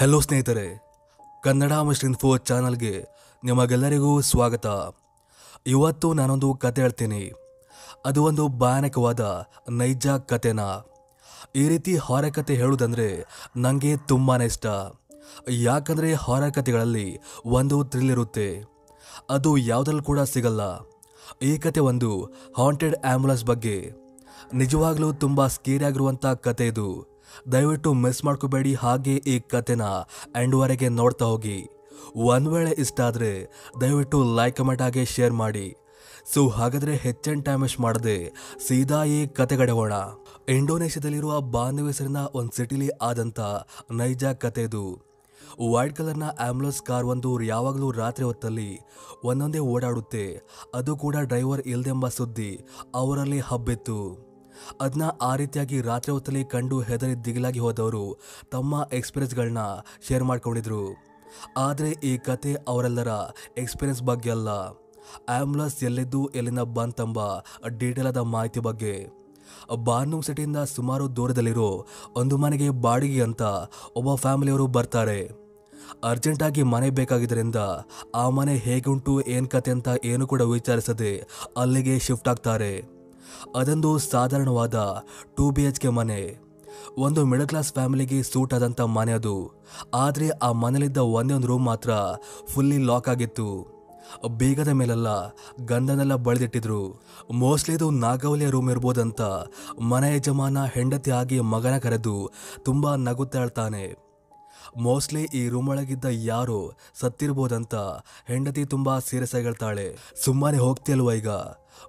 Hello ಸ್ನೇಹಿತರೆ, Kannada mister info ಚಾನಲ್ಗೆ ನಿಮಗೆಲ್ಲರಿಗೂ ಸ್ವಾಗತ. ಇವತ್ತು ನಾನೊಂದು ಕತೆ ಹೇಳ್ತೀನಿ. ಅದು ಒಂದು ಭಯಾನಕವಾದ ನೈಜ ಕತೆನ? ಈ ರೀತಿ ಹೊರ ಕತೆ ಹೇಳೋದಂದರೆ ನನಗೆ ತುಂಬಾ ಇಷ್ಟ. ಯಾಕಂದರೆ ಹೊರ ಕತೆಗಳಲ್ಲಿ ಒಂದು ಥ್ರಿಲ್ ಇರುತ್ತೆ. ಅದು ಯಾವುದ್ರಲ್ಲಿ ಕೂಡ ಸಿಗಲ್ಲ. ಈ ಕತೆ ಒಂದು ಹಾಂಟೆಡ್ ಆ್ಯಂಬುಲೆನ್ಸ್ ಬಗ್ಗೆ. ನಿಜವಾಗ್ಲೂ ತುಂಬ ಸ್ಕೇರಿ ಆಗಿರುವಂಥ ಕತೆ ಇದು. ದಯವಿಟ್ಟು ಮಿಸ್ ಮಾಡ್ಕೋಬೇಡಿ ಹಾಗೆ ಈ ಕತೆನ ಎಂಡ್ವರೆಗೆ ನೋಡ್ತಾ ಹೋಗಿ. ಒಂದು ವೇಳೆ ಇಷ್ಟ ಆದರೆ ದಯವಿಟ್ಟು ಲೈಕ್, ಕಮೆಂಟ್ ಹಾಗೆ ಶೇರ್ ಮಾಡಿ. ಸೊ ಹಾಗಾದರೆ ಹೆಚ್ಚಿನ ಟೈಮ್ ವೇಸ್ಟ್ ಮಾಡದೆ ಸೀದಾ ಈ ಕತೆಗಡೆ ಹೋಗೋಣ ಇಂಡೋನೇಷ್ಯಾದಲ್ಲಿರುವ ಬಾನ್ವೆಸರಿನ ಒಂದು ಸಿಟಿಲಿ ಆದಂಥ ನೈಜ ಕತೆ ಇದು. ವೈಟ್ ಕಲರ್ನ ಆಂಬುಲೆನ್ಸ್ ಕಾರ್ ಒಂದು ಯಾವಾಗಲೂ ರಾತ್ರಿ ಹೊತ್ತಲ್ಲಿ ಒಂದೊಂದೇ ಓಡಾಡುತ್ತೆ. ಅದು ಕೂಡ ಡ್ರೈವರ್ ಇಲ್ಲದೆಂಬ ಸುದ್ದಿ ಅವರಲ್ಲಿ ಹಬ್ಬಿತ್ತು. ಅದನ್ನ ಆ ರೀತಿಯಾಗಿ ರಾತ್ರಿ ಹೊತ್ತಲ್ಲಿ ಕಂಡು ಹೆದರಿ ದಿಗಿಲಾಗಿ ಹೋದವರು ತಮ್ಮ ಎಕ್ಸ್ಪೀರಿಯನ್ಸ್ಗಳನ್ನ ಶೇರ್ ಮಾಡಿಕೊಂಡಿದ್ರು. ಆದರೆ ಈ ಕತೆ ಅವರೆಲ್ಲರ ಎಕ್ಸ್ಪೀರಿಯನ್ಸ್ ಬಗ್ಗೆ ಅಲ್ಲ. ಆಂಬುಲೆನ್ಸ್ ಎಲ್ಲಿದ್ದು ಎಲ್ಲಿಂದ ಬಂತಂಬ ಡೀಟೇಲ್ ಆದ ಮಾಹಿತಿ ಬಗ್ಗೆ. ಬಾರ್ನೂಂಗ್ ಸಿಟಿಯಿಂದ ಸುಮಾರು ದೂರದಲ್ಲಿರೋ ಒಂದು ಮನೆಗೆ ಬಾಡಿಗೆ ಅಂತ ಒಬ್ಬ ಫ್ಯಾಮಿಲಿಯವರು ಬರ್ತಾರೆ. ಅರ್ಜೆಂಟಾಗಿ ಮನೆ ಬೇಕಾಗಿದ್ದರಿಂದ ಆ ಮನೆ ಹೇಗುಂಟು, ಏನು ಕತೆ ಅಂತ ಏನು ಕೂಡ ವಿಚಾರಿಸದೆ ಅಲ್ಲಿಗೆ ಶಿಫ್ಟ್ ಆಗ್ತಾರೆ. ಅದೊಂದು ಸಾಧಾರಣವಾದ ಟೂ ಬಿ ಎಚ್ ಕೆ ಮನೆ. ಒಂದು ಮಿಡಲ್ ಕ್ಲಾಸ್ ಫ್ಯಾಮಿಲಿಗೆ ಸೂಟ್ ಆದಂಥ ಮನೆ ಅದು. ಆದರೆ ಆ ಮನೆಯಲ್ಲಿದ್ದ ಒಂದೇ ಒಂದು ರೂಮ್ ಮಾತ್ರ ಫುಲ್ಲಿ ಲಾಕ್ ಆಗಿತ್ತು. ಬೇಗದ ಮೇಲೆಲ್ಲ ಗಂಧನೆಲ್ಲ ಬಳಿದಿಟ್ಟಿದ್ರು. ಮೋಸ್ಟ್ಲಿ ಇದು ನಾಗವಲಿಯ ರೂಮ್ ಇರ್ಬೋದಂತ ಮನೆ ಯಜಮಾನ ಹೆಂಡತಿ ಆಗಿ ಮಗನ ಕರೆದು ತುಂಬ ನಗುತ್ತಾ ಹೇಳ್ತಾನೆ. ಮೋಸ್ಟ್ಲಿ ಈ ರೂಮ್ ಒಳಗಿದ್ದ ಯಾರು ಸತ್ತಿರ್ಬೋದಂತ ಹೆಂಡತಿ ತುಂಬಾ ಸೀರಿಯಸ್ ಹೇಳ್ತಾಳೆ. ಸುಮ್ಮನೆ ಹೋಗ್ತಿಲ್ವ ಈಗ?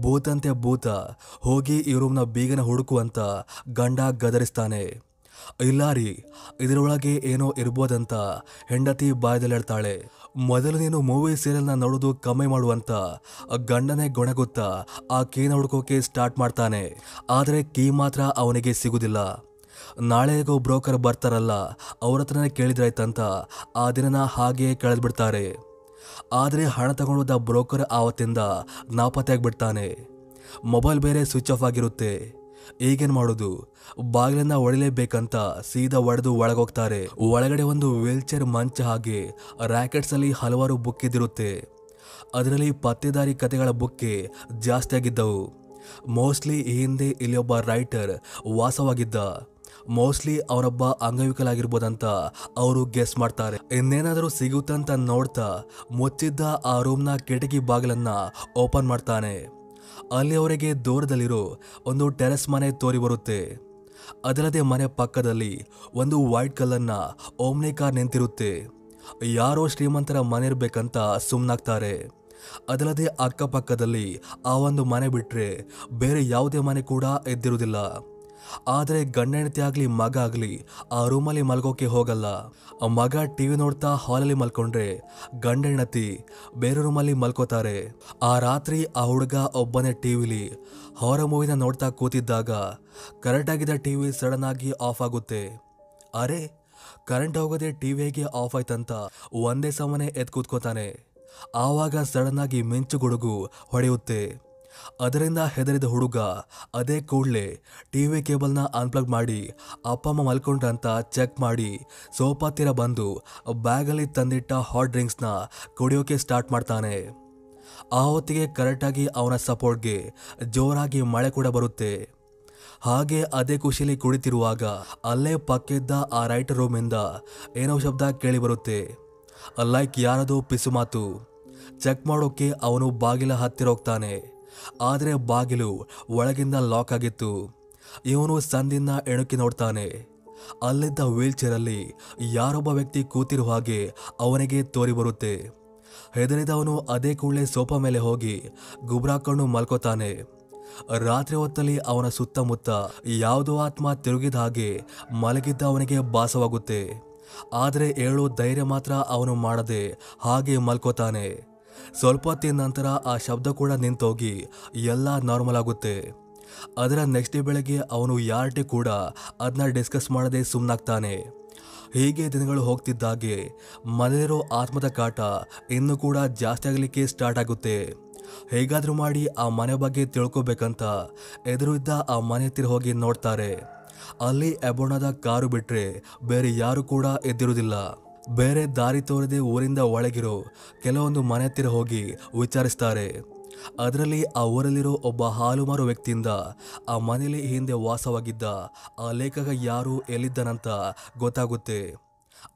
ಭೂತಂತೆ ಭೂತ, ಹೋಗಿ ಈ ರೂಮ್ನ ಬೀಗನ ಹುಡುಕುವಂತ ಗಂಡ ಗದರಿಸ್ತಾನೆ. ಇಲ್ಲ ರೀ, ಇದರೊಳಗೆ ಏನೋ ಇರ್ಬೋದಂತ ಹೆಂಡತಿ ಬಾಯ್ದಲ್ಲಿ ಹೇಳ್ತಾಳೆ. ಮೊದಲು ನೀನು ಮೂವಿ ಸೀರಿಯಲ್ನ ನೋಡೋದು ಕಮ್ಮಿ ಮಾಡುವಂತ ಗಂಡನೇ ಗೊಣಗುತ್ತಾ ಆ ಕೀನ ಹುಡುಕೋಕೆ ಸ್ಟಾರ್ಟ್ ಮಾಡ್ತಾನೆ. ಆದರೆ ಕೀ ಮಾತ್ರ ಅವನಿಗೆ ಸಿಗುದಿಲ್ಲ. ನಾಳೆಗೂ ಬ್ರೋಕರ್ ಬರ್ತಾರಲ್ಲ, ಅವ್ರ ಹತ್ರನೇ ಕೇಳಿದ್ರಾಯ್ತಂತ, ಆ ದಿನನ ಹಾಗೆಯೇ ಕಳೆದ್ಬಿಡ್ತಾರೆ. ಆದರೆ ಹಣ ತಗೊಂಡೋದ ಬ್ರೋಕರ್ ಆವತ್ತಿಂದ ನಾಪತ್ತೆಯಾಗ್ಬಿಡ್ತಾನೆ ಮೊಬೈಲ್ ಬೇರೆ ಸ್ವಿಚ್ ಆಫ್ ಆಗಿರುತ್ತೆ. ಈಗೇನು ಮಾಡೋದು? ಬಾಗಿಲನ್ನ ಒಡಿಲೇಬೇಕಂತ ಸೀದಾ ಒಡೆದು ಒಳಗೋಗ್ತಾರೆ. ಒಳಗಡೆ ಒಂದು ವೀಲ್ ಚೇರ್ ಮಂಚ ಹಾಗೆ ರ್ಯಾಕೆಟ್ಸಲ್ಲಿ ಹಲವಾರು ಬುಕ್ ಇದ್ದಿರುತ್ತೆ. ಅದರಲ್ಲಿ ಪತ್ತೆದಾರಿ ಕತೆಗಳ ಬುಕ್ಕೆ ಜಾಸ್ತಿಯಾಗಿದ್ದವು ಮೋಸ್ಟ್ಲಿ ಈ ಹಿಂದೆ ಒಬ್ಬ ರೈಟರ್ ವಾಸವಾಗಿದ್ದ. ಮೋಸ್ಟ್ಲಿ ಅವರೊಬ್ಬ ಅಂಗವಿಕಲಾಗಿರ್ಬೋದಂತ ಅವರು ಗೆಸ್ ಮಾಡ್ತಾರೆ. ಇನ್ನೇನಾದರೂ ಸಿಗುತ್ತಂತ ನೋಡ್ತಾ ಮುಚ್ಚಿದ್ದ ಆ ರೂಮ್ನ ಕಿಟಕಿ ಬಾಗಿಲನ್ನ ಓಪನ್ ಮಾಡ್ತಾನೆ. ಅಲ್ಲಿ ಅವರಿಗೆ ದೂರದಲ್ಲಿರೋ ಒಂದು ಟೆರೆಸ್ ಮನೆ ತೋರಿ ಬರುತ್ತೆ. ಅದಲ್ಲದೆ ಮನೆ ಪಕ್ಕದಲ್ಲಿ ಒಂದು ವೈಟ್ ಕಲರ್ನ ಓಮ್ನಿ ಕಾರ್ ನಿಂತಿರುತ್ತೆ. ಯಾರೋ ಶ್ರೀಮಂತರ ಮನೆ ಇರಬೇಕಂತ ಸುಮ್ಮನಾಗ್ತಾರೆ ಅದಲ್ಲದೆ ಅಕ್ಕಪಕ್ಕದಲ್ಲಿ ಆ ಒಂದು ಮನೆ ಬಿಟ್ಟರೆ ಬೇರೆ ಯಾವುದೇ ಮನೆ ಕೂಡ ಎದ್ದಿರುವುದಿಲ್ಲ ಆದರೆ ಗಂಡ ಹೆಂಡತಿ ಆಗಲಿ, ಮಗ ಆಗಲಿ, ಆ ರೂಮಲ್ಲಿ ಮಲ್ಗೋಕೆ ಹೋಗಲ್ಲ. ಮಗ ಮಗ ಟಿವಿ ನೋಡ್ತಾ ಹಾಲಲ್ಲಿ ಮಲ್ಕೊಂಡ್ರೆ ಗಂಡ ಹೆಂಡತಿ ಬೇರೆ ರೂಮಲ್ಲಿ ಮಲ್ಕೋತಾರೆ. ಆ ರಾತ್ರಿ ಆ ಹುಡುಗ ಒಬ್ಬನೇ ಟಿವಿಲಿ ಹೊರ ಮೂವಿನ ನೋಡ್ತಾ ಕೂತಿದ್ದಾಗ ಕರೆಂಟ್ ಆಗಿದ್ದ ಟಿವಿ ಸಡನ್ ಆಗಿ ಆಫ್ ಆಗುತ್ತೆ. ಅರೆ ಕರೆಂಟ್ ಹೋಗೋದೇ ಟಿ ವಿಗೆ ಆಫ್ ಆಯ್ತಂತ ಒಂದೇ ಸಮನೆ ಎದ್ದು ಕೂತ್ಕೋತಾನೆ. ಆವಾಗ ಸಡನ್ ಆಗಿ ಮಿಂಚು ಗುಡುಗು ಹೊಡೆಯುತ್ತೆ. ಅದರಿಂದ ಹೆದರಿದ ಹುಡುಗ ಅದೇ ಕೂಡಲೇ ಟಿವಿ ಕೇಬಲ್ನ ಅನ್ಪ್ಲಗ್ ಮಾಡಿ ಅಪ್ಪ ಅಮ್ಮ ಮಲ್ಕೊಂಡ್ರಂತ ಚೆಕ್ ಮಾಡಿ ಸೋಫಾ ಹತ್ತಿರ ಬಂದು ಬ್ಯಾಗಲ್ಲಿ ತಂದಿಟ್ಟ ಹಾಟ್ ಡ್ರಿಂಕ್ಸ್ನ ಕುಡಿಯೋಕೆ ಸ್ಟಾರ್ಟ್ ಮಾಡ್ತಾನೆ. ಆ ಹೊತ್ತಿಗೆ ಕರೆಕ್ಟಾಗಿ ಅವನ ಸಪೋರ್ಟ್ಗೆ ಜೋರಾಗಿ ಮಳೆ ಕೂಡ ಬರುತ್ತೆ. ಹಾಗೆ ಅದೇ ಖುಷಿಲಿ ಕುಡಿತಿರುವಾಗ ಅಲ್ಲೇ ಪಕ್ಕಿದ್ದ ಆ ರೈಟ್ ರೂಮಿಂದ ಏನೋ ಶಬ್ದ ಕೇಳಿ ಬರುತ್ತೆ. ಲೈಕ್ ಯಾರದು ಪಿಸು ಮಾತು. ಚೆಕ್ ಮಾಡೋಕೆ ಅವನು ಬಾಗಿಲ ಹತ್ತಿರ ಹೋಗ್ತಾನೆ. ಆದರೆ ಬಾಗಿಲು ಒಳಗಿಂದ ಲಾಕ್ ಆಗಿತ್ತು. ಇವನು ಸಂದಿನ ಎಣುಕಿ ನೋಡ್ತಾನೆ. ಅಲ್ಲಿದ್ದ ವೀಲ್ಚೇರಲ್ಲಿ ಯಾರೊಬ್ಬ ವ್ಯಕ್ತಿ ಕೂತಿರುವ ಹಾಗೆ ಅವನಿಗೆ ತೋರಿ ಬರುತ್ತೆ. ಹೆದರಿದವನು ಅದೇ ಕೂಡಲೇ ಸೋಫಾ ಮೇಲೆ ಹೋಗಿ ಗುಬ್ರಾಕೊಂಡು ಮಲ್ಕೋತಾನೆ. ರಾತ್ರಿ ಹೊತ್ತಲ್ಲಿ ಅವನ ಸುತ್ತಮುತ್ತ ಯಾವುದೋ ಆತ್ಮ ತಿರುಗಿದ ಹಾಗೆ ಮಲಗಿದ್ದ ಅವನಿಗೆ ಭಾಸವಾಗುತ್ತೆ. ಆದರೆ ಏಳು ಧೈರ್ಯ ಮಾತ್ರ ಅವನು ಮಾಡದೆ ಹಾಗೆ ಮಲ್ಕೋತಾನೆ. ಸ್ವಲ್ಪ ಹೊತ್ತಿನ ನಂತರ ಆ ಶಬ್ದ ಕೂಡ ನಿಂತೋಗಿ ಎಲ್ಲ ನಾರ್ಮಲ್ ಆಗುತ್ತೆ. ಅದರ ನೆಕ್ಸ್ಟ್ ಡೇ ಬೆಳಗ್ಗೆ ಅವನು ಯಾರ್ಟಿ ಕೂಡ ಅದನ್ನ ಡಿಸ್ಕಸ್ ಮಾಡದೆ ಸುಮ್ಮನಾಗ್ತಾನೆ ಹೀಗೆ ದಿನಗಳು ಹೋಗ್ತಿದ್ದಾಗೆ ಮನೆಯಲ್ಲಿರೋ ಆತ್ಮದ ಕಾಟ ಇನ್ನೂ ಕೂಡ ಜಾಸ್ತಿ ಆಗಲಿಕ್ಕೆ ಸ್ಟಾರ್ಟ್ ಆಗುತ್ತೆ. ಹೇಗಾದರೂ ಮಾಡಿ ಆ ಮನೆ ಬಗ್ಗೆ ತಿಳ್ಕೊಬೇಕಂತ ಎದುರು ಇದ್ದ ಆ ಮನೆ ಹತ್ತಿರ ಹೋಗಿ ನೋಡ್ತಾರೆ. ಅಲ್ಲಿ ಎಬೋಣದ ಕಾರು ಬಿಟ್ಟರೆ ಬೇರೆ ಯಾರು ಕೂಡ ಎದ್ದಿರುವುದಿಲ್ಲ. ಬೇರೆ ದಾರಿ ತೋರದೆ ಊರಿಂದ ಒಳಗಿರೋ ಕೆಲವೊಂದು ಮನೆ ಹತ್ತಿರ ಹೋಗಿ ವಿಚಾರಿಸ್ತಾರೆ. ಅದರಲ್ಲಿ ಆ ಊರಲ್ಲಿರೋ ಒಬ್ಬ ಹಾಲು ಮಾರು ವ್ಯಕ್ತಿಯಿಂದ ಆ ಮನೆಯಲ್ಲಿ ಹಿಂದೆ ವಾಸವಾಗಿದ್ದ ಆ ಲೇಖಕ ಯಾರು ಎಲ್ಲಿದ್ದನಂತ ಗೊತ್ತಾಗುತ್ತೆ.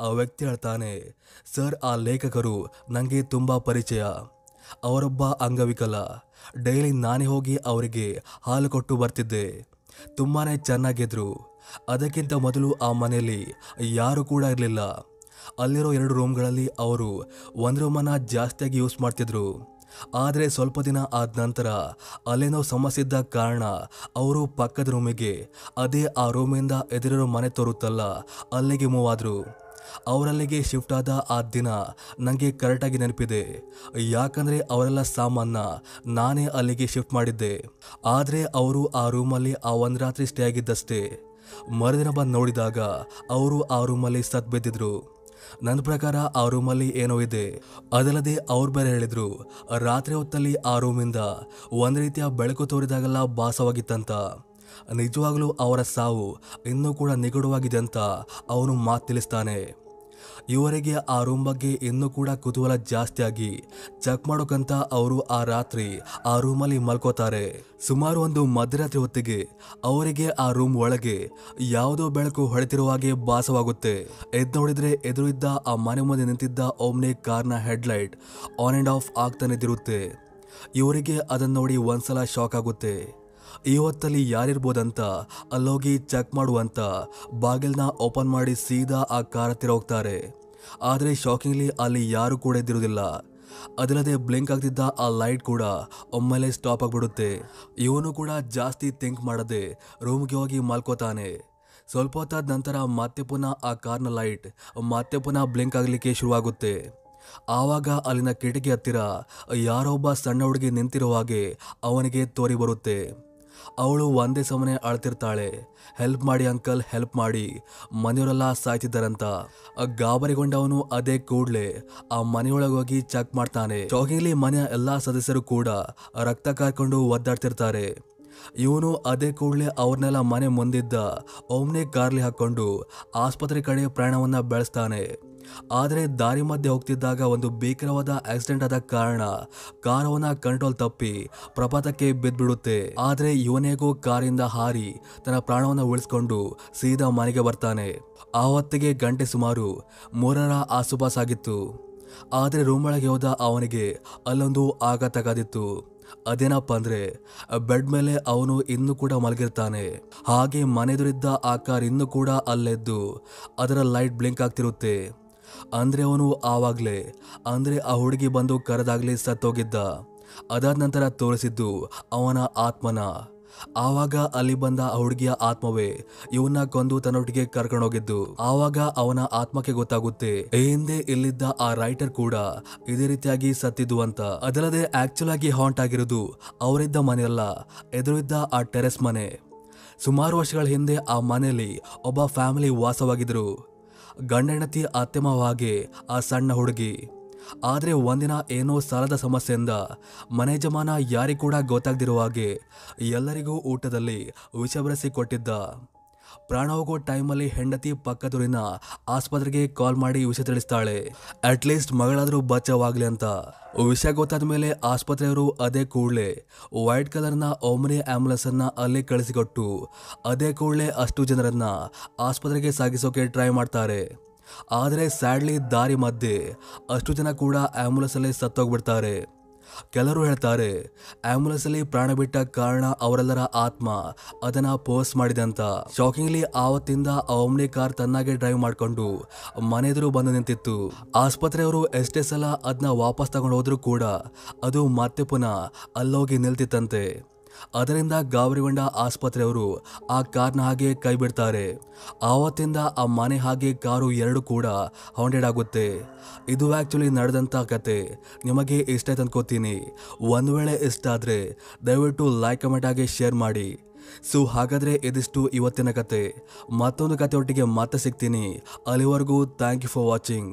ಆ ವ್ಯಕ್ತಿ ಹೇಳ್ತಾನೆ, ಸರ್, ಆ ಲೇಖಕರು ನನಗೆ ತುಂಬ ಪರಿಚಯ. ಅವರೊಬ್ಬ ಅಂಗವಿಕಲ. ಡೈಲಿ ನಾನೇ ಹೋಗಿ ಅವರಿಗೆ ಹಾಲು ಕೊಟ್ಟು ಬರ್ತಿದ್ದೆ. ತುಂಬಾ ಚೆನ್ನಾಗಿದ್ರು. ಅದಕ್ಕಿಂತ ಮೊದಲು ಆ ಮನೆಯಲ್ಲಿ ಯಾರು ಕೂಡ ಇರಲಿಲ್ಲ. ಅಲ್ಲಿರೋ ಎರಡು ರೂಮ್ಗಳಲ್ಲಿ ಅವರು ಒಂದು ರೂಮನ್ನು ಜಾಸ್ತಿಯಾಗಿ ಯೂಸ್ ಮಾಡ್ತಿದ್ರು. ಆದರೆ ಸ್ವಲ್ಪ ದಿನ ಆದ ನಂತರ ಅಲ್ಲೇನೋ ಸಮಸ್ಯೆ ಇದ್ದ ಕಾರಣ ಅವರು ಪಕ್ಕದ ರೂಮಿಗೆ ಅದೇ ಆ ರೂಮಿಂದ ಎದುರಿರೋ ಮನೆ ತೋರುತ್ತಲ್ಲ, ಅಲ್ಲಿಗೆ ಮೂವ್ ಆದರು. ಅವರಲ್ಲಿಗೆ ಶಿಫ್ಟ್ ಆದ ಆ ದಿನ ನನಗೆ ಕರೆಕ್ಟಾಗಿ ನೆನಪಿದೆ. ಯಾಕಂದರೆ ಅವರೆಲ್ಲ ಸಾಮಾನ ನಾನೇ ಅಲ್ಲಿಗೆ ಶಿಫ್ಟ್ ಮಾಡಿದ್ದೆ. ಆದರೆ ಅವರು ಆ ರೂಮಲ್ಲಿ ಆ ಒಂದು ರಾತ್ರಿ ಸ್ಟೇ ಆಗಿದ್ದಷ್ಟೇ. ಮರುದಿನ ಬಂದು ನೋಡಿದಾಗ ಅವರು ಆ ರೂಮಲ್ಲಿ ಸತ್ ಬಿದ್ದಿದ್ರು. ನನ್ನ ಪ್ರಕಾರ ಆ ರೂಮಲ್ಲಿ ಏನೋ ಇದೆ. ಅದಲ್ಲದೆ ಅವ್ರು ಬೇರೆ ಹೇಳಿದ್ರು, ರಾತ್ರಿ ಹೊತ್ತಲ್ಲಿ ಆ ರೂಮಿಂದ ಒಂದು ರೀತಿಯ ಬೆಳಕು ತೋರಿದಾಗೆಲ್ಲ ಭಾಸವಾಗಿತ್ತಂತ. ನಿಜವಾಗ್ಲೂ ಅವರ ಸಾವು ಇನ್ನೂ ಕೂಡ ನಿಗೂಢವಾಗಿದೆ ಅಂತ ಅವನು ಮಾತು ತಿಳಿಸ್ತಾನೆ. ಇವರಿಗೆ ಆ ರೂಮ್ ಬಗ್ಗೆ ಇನ್ನೂ ಕೂಡ ಕುತೂಹಲ ಜಾಸ್ತಿಯಾಗಿ. ಚೆಕ್ ಮಾಡೋಕಂತ ಅವರು ಆ ರಾತ್ರಿ ಆ ರೂಮಲ್ಲಿ ಮಲ್ಕೋತಾರೆ. ಸುಮಾರು ಒಂದು ಮಧ್ಯರಾತ್ರಿ ಹೊತ್ತಿಗೆ ಅವರಿಗೆ ಆ ರೂಮ್ ಒಳಗೆ ಯಾವುದೋ ಬೆಳಕು ಹೊಳೆತಿರುವ ಹಾಗೆ ಭಾಸವಾಗುತ್ತೆ. ಎದ್ದು ನೋಡಿದ್ರೆ ಎದುರು ಇದ್ದ ಆ ಮನೆ ಮುಂದೆ ನಿಂತಿದ್ದ ಓಮ್ನೆ ಕಾರ್ನ ಹೆಡ್ಲೈಟ್ ಆನ್ ಅಂಡ್ ಆಫ್ ಆಗ್ತಾನಿದ್ದಿರುತ್ತೆ ಇವರಿಗೆ ಅದನ್ನ ನೋಡಿ ಒಂದ್ಸಲ ಶಾಕ್ ಆಗುತ್ತೆ. ಈ ಹೊತ್ತಲ್ಲಿ ಯಾರಿರ್ಬೋದಂತ, ಅಲ್ಲೋಗಿ ಚೆಕ್ ಮಾಡುವಂತ, ಬಾಗಿಲ್ನ ಓಪನ್ ಮಾಡಿ ಸೀದಾ ಆ ಕಾರ್ ಹತ್ತಿರ ಹೋಗ್ತಾರೆ. ಆದರೆ ಶಾಕಿಂಗ್ಲಿ ಅಲ್ಲಿ ಯಾರು ಕೂಡ ಇದ್ದಿರೋದಿಲ್ಲ ಅದಲ್ಲದೆ ಬ್ಲಿಂಕ್ ಆಗ್ತಿದ್ದ ಆ ಲೈಟ್ ಕೂಡ ಒಮ್ಮೆಲೆ ಸ್ಟಾಪ್ ಆಗಿಬಿಡುತ್ತೆ. ಇವನು ಕೂಡ ಜಾಸ್ತಿ ಥಿಂಕ್ ಮಾಡದೆ ರೂಮ್ಗೆ ಹೋಗಿ ಮಲ್ಕೋತಾನೆ. ಸ್ವಲ್ಪ ಹೊತ್ತಾದ ನಂತರ ಮತ್ತೆ ಪುನಃ ಆ ಕಾರ್ನ ಲೈಟ್ ಮತ್ತೆ ಪುನಃ ಬ್ಲಿಂಕ್ ಆಗಲಿಕ್ಕೆ ಶುರುವಾಗುತ್ತೆ. ಆವಾಗ ಅಲ್ಲಿನ ಕಿಟಕಿ ಹತ್ತಿರ ಯಾರೊಬ್ಬ ಸಣ್ಣ ಹುಡುಗಿ ನಿಂತಿರುವ ಹಾಗೆ ಅವನಿಗೆ ತೋರಿ ಬರುತ್ತೆ ಅವಳು ಒಂದೇ ಸಮನೆ ಅಳ್ತಿರ್ತಾಳೆ. ಹೆಲ್ಪ್ ಮಾಡಿ ಅಂಕಲ್ ಹೆಲ್ಪ್ ಮಾಡಿ. ಮನೆಯವರೆಲ್ಲ ಸಾಯ್ತಿದ್ದಾರಂತ. ಗಾಬರಿಗೊಂಡವನು ಅದೇ ಕೂಡ್ಲೆ. ಆ ಮನೆಯೊಳಗೆ ಹೋಗಿ ಚೆಕ್ ಮಾಡ್ತಾನೆ. ಶಾಕಿಂಗ್ಲಿ ಮನೆಯ ಎಲ್ಲಾ ಸದಸ್ಯರು ಕೂಡ ರಕ್ತ ಕಾಯ್ಕೊಂಡು ಒದ್ದಾಡ್ತಿರ್ತಾರೆ. ಇವನು ಅದೇ ಕೂಡಲೇ ಅವ್ರನ್ನೆಲ್ಲ ಮನೆ ಮುಂದಿದ್ದ ಒಮ್ನೆ ಕಾರ್ಲಿ ಹಾಕೊಂಡು ಆಸ್ಪತ್ರೆ ಕಡೆ ಪ್ರಯಾಣವನ್ನ ಬೆಳೆಸ್ತಾನೆ. ಆದರೆ ದಾರಿ ಮಧ್ಯೆ ಹೋಗ್ತಿದ್ದಾಗ ಒಂದು ಭೀಕರವಾದ ಆಕ್ಸಿಡೆಂಟ್ ಆದ ಕಾರಣ ಕಾರ್ ಅವನ ಕಂಟ್ರೋಲ್ ತಪ್ಪಿ ಪ್ರಪಾತಕ್ಕೆ ಬಿದ್ದ್ಬಿಡುತ್ತೆ. ಆದರೆ ಇವನೇಗೋ ಕಾರಿಂದ ಹಾರಿ ತನ್ನ ಪ್ರಾಣವನ್ನ ಉಳಿಸ್ಕೊಂಡು ಸೀದಾ ಮನೆಗೆ ಬರ್ತಾನೆ. ಆ ಹೊತ್ತಿಗೆ ಗಂಟೆ ಸುಮಾರು ಮೂರರ ಆಸುಪಾಸಾಗಿತ್ತು ಆದರೆ ರೂಮ್ ಒಳಗೆ ಹೋದ ಅವನಿಗೆ ಅಲ್ಲೊಂದು ಆಘಾತಗಾದಿತ್ತು ಅದೇನಪ್ಪ ಅಂದ್ರೆ ಬೆಡ್ ಮೇಲೆ ಅವನು ಇನ್ನೂ ಕೂಡ ಮಲಗಿರ್ತಾನೆ. ಹಾಗೆ ಮನೆದುರಿದ್ದ ಆ ಕಾರ್ ಇನ್ನೂ ಕೂಡ ಅಲ್ಲೆದ್ದು ಅದರ ಲೈಟ್ ಬ್ಲಿಂಕ್ ಆಗ್ತಿರುತ್ತೆ. ಅಂದ್ರೆ ಅವನು ಆವಾಗ್ಲೇ, ಅಂದ್ರೆ ಆ ಹುಡುಗಿ ಬಂದು ಕರೆದಾಗ್ಲೇ ಸತ್ತೋಗಿದ್ದ. ಅದಾದ ನಂತರ ತೋರಿಸಿದ್ದು ಅವನ ಆತ್ಮನ. ಆವಾಗ ಅಲ್ಲಿ ಬಂದ ಆ ಹುಡುಗಿಯ ಆತ್ಮವೇ ಇವನ್ನ ಕೊಂದು ತನ್ನೊಟ್ಟಿಗೆ ಕರ್ಕೊಂಡೋಗಿದ್ದು. ಆವಾಗ ಅವನ ಆತ್ಮಕ್ಕೆ ಗೊತ್ತಾಗುತ್ತೆ ಹಿಂದೆ ಇಲ್ಲಿದ್ದ ಆ ರೈಟರ್ ಕೂಡ ಇದೇ ರೀತಿಯಾಗಿ ಸತ್ತಿದ್ದು ಅಂತ. ಅದಲ್ಲದೆ ಆಕ್ಚುಲ್ ಆಗಿ ಹಾಂಟ್ ಆಗಿರೋದು ಅವರಿದ್ದ ಮನೆಯಲ್ಲ, ಎದುರಿದ್ದ ಆ ಟೆರೆಸ್ ಮನೆ. ಸುಮಾರು ವರ್ಷಗಳ ಹಿಂದೆ ಆ ಮನೆಯಲ್ಲಿ ಒಬ್ಬ ಫ್ಯಾಮಿಲಿ ವಾಸವಾಗಿದ್ರು ಗಂಡ ಹೆಂಡತಿ ಅತ್ತೆ ಮಾವ ಹಾಗೆ ಆ ಸಣ್ಣ ಹುಡುಗಿ. ಆದರೆ ಒಂದಿನ ಏನೋ ಸಾಲದ ಸಮಸ್ಯೆಯಿಂದ ಮನೆ ಜಮಾನ ಯಾರಿಗೂ ಕೂಡ ಗೊತ್ತಾಗದಿರುವ ಹಾಗೆ ಎಲ್ಲರಿಗೂ ಊಟದಲ್ಲಿ ವಿಷ ಕೊಟ್ಟಿದ್ದ. ಪ್ರಾಣ ಹೋಗೋ ಟೈಮಲ್ಲಿ ಹೆಂಡತಿ ಪಕ್ಕದೂರಿನ ಆಸ್ಪತ್ರೆಗೆ ಕಾಲ್ ಮಾಡಿ ವಿಷಯ ತಿಳಿಸ್ತಾಳೆ. ಅಟ್ಲೀಸ್ಟ್ ಮಗಳಾದರೂ ಬಚಾವಾಗ್ಲಿ ಅಂತ. ವಿಷಯ ಗೊತ್ತಾದ ಮೇಲೆ ಆಸ್ಪತ್ರೆಯವರು ಅದೇ ಕೂಡಲೇ ವೈಟ್ ಕಲರ್ನ ಓಮ್ನಿ ಆಂಬುಲೆನ್ಸ್ ಅನ್ನ ಅಲ್ಲಿ ಕಳಿಸಿಕೊಟ್ಟು ಅದೇ ಕೂಡಲೇ ಅಷ್ಟು ಜನರನ್ನ ಆಸ್ಪತ್ರೆಗೆ ಸಾಗಿಸೋಕೆ ಟ್ರೈ ಮಾಡ್ತಾರೆ. ಆದರೆ ಸ್ಯಾಡ್ಲಿ ದಾರಿ ಮಧ್ಯೆ ಅಷ್ಟು ಜನ ಕೂಡ ಆಂಬುಲೆನ್ಸ್ ಅಲ್ಲಿ ಸತ್ತೋಗ್ಬಿಡ್ತಾರೆ. ಕೆಲವರು ಹೇಳ್ತಾರೆ ಆಂಬುಲೆನ್ಸ್ ಅಲ್ಲಿ ಪ್ರಾಣ ಬಿಟ್ಟ ಕಾರಣ ಅವರೆಲ್ಲರ ಆತ್ಮ, ಅದನ್ನ ಪೋಸ್ಟ್ ಮಾಡಿದೆ ಅಂತ. ಶಾಕಿಂಗ್ಲಿ ಆವತ್ತಿಂದ ಓಮ್ನಿ ಕಾರ್ ತನ್ನಾಗೆ ಡ್ರೈವ್ ಮಾಡ್ಕೊಂಡು ಮನೆ ಎದುರು ಬಂದು ನಿಂತಿತ್ತು. ಆಸ್ಪತ್ರೆಯವರು ಎಷ್ಟೇ ಸಲ ಅದನ್ನ ವಾಪಸ್ ತಗೊಂಡು ಹೋದ್ರು ಕೂಡ ಅದು ಮತ್ತೆ ಪುನಃ ಅಲ್ಲೋಗಿ ನಿಲ್ತಿತ್ತಂತೆ. ಅದರಿಂದ ಗಾಬರಿಗೊಂಡ ಆಸ್ಪತ್ರೆಯವರು ಆ ಕಾರ್ನ ಹಾಗೆ ಕೈ ಬಿಡ್ತಾರೆ ಆವತ್ತಿಂದ ಆ ಮನೆ ಹಾಗೆ ಕಾರು ಎರಡು ಕೂಡ ಹೌಂಡೆಡ್ ಆಗುತ್ತೆ. ಇದು ಆ್ಯಕ್ಚುಲಿ ನಡೆದಂಥ ಕತೆ. ನಿಮಗೆ ಇಷ್ಟ ಆಯ್ತು ಅನ್ಕೋತೀನಿ ಒಂದು ವೇಳೆ ಇಷ್ಟ ಆದರೆ ದಯವಿಟ್ಟು ಲೈಕ್ ಕಮೆಂಟ್ ಆಗಿ ಶೇರ್ ಮಾಡಿ. ಸೊ ಹಾಗಾದರೆ ಇದಿಷ್ಟು ಇವತ್ತಿನ ಕತೆ. ಮತ್ತೊಂದು ಕತೆ ಒಟ್ಟಿಗೆ ಮತ್ತೆ ಸಿಗ್ತೀನಿ. ಅಲ್ಲಿವರೆಗೂ ಥ್ಯಾಂಕ್ ಯು ಫಾರ್ ವಾಚಿಂಗ್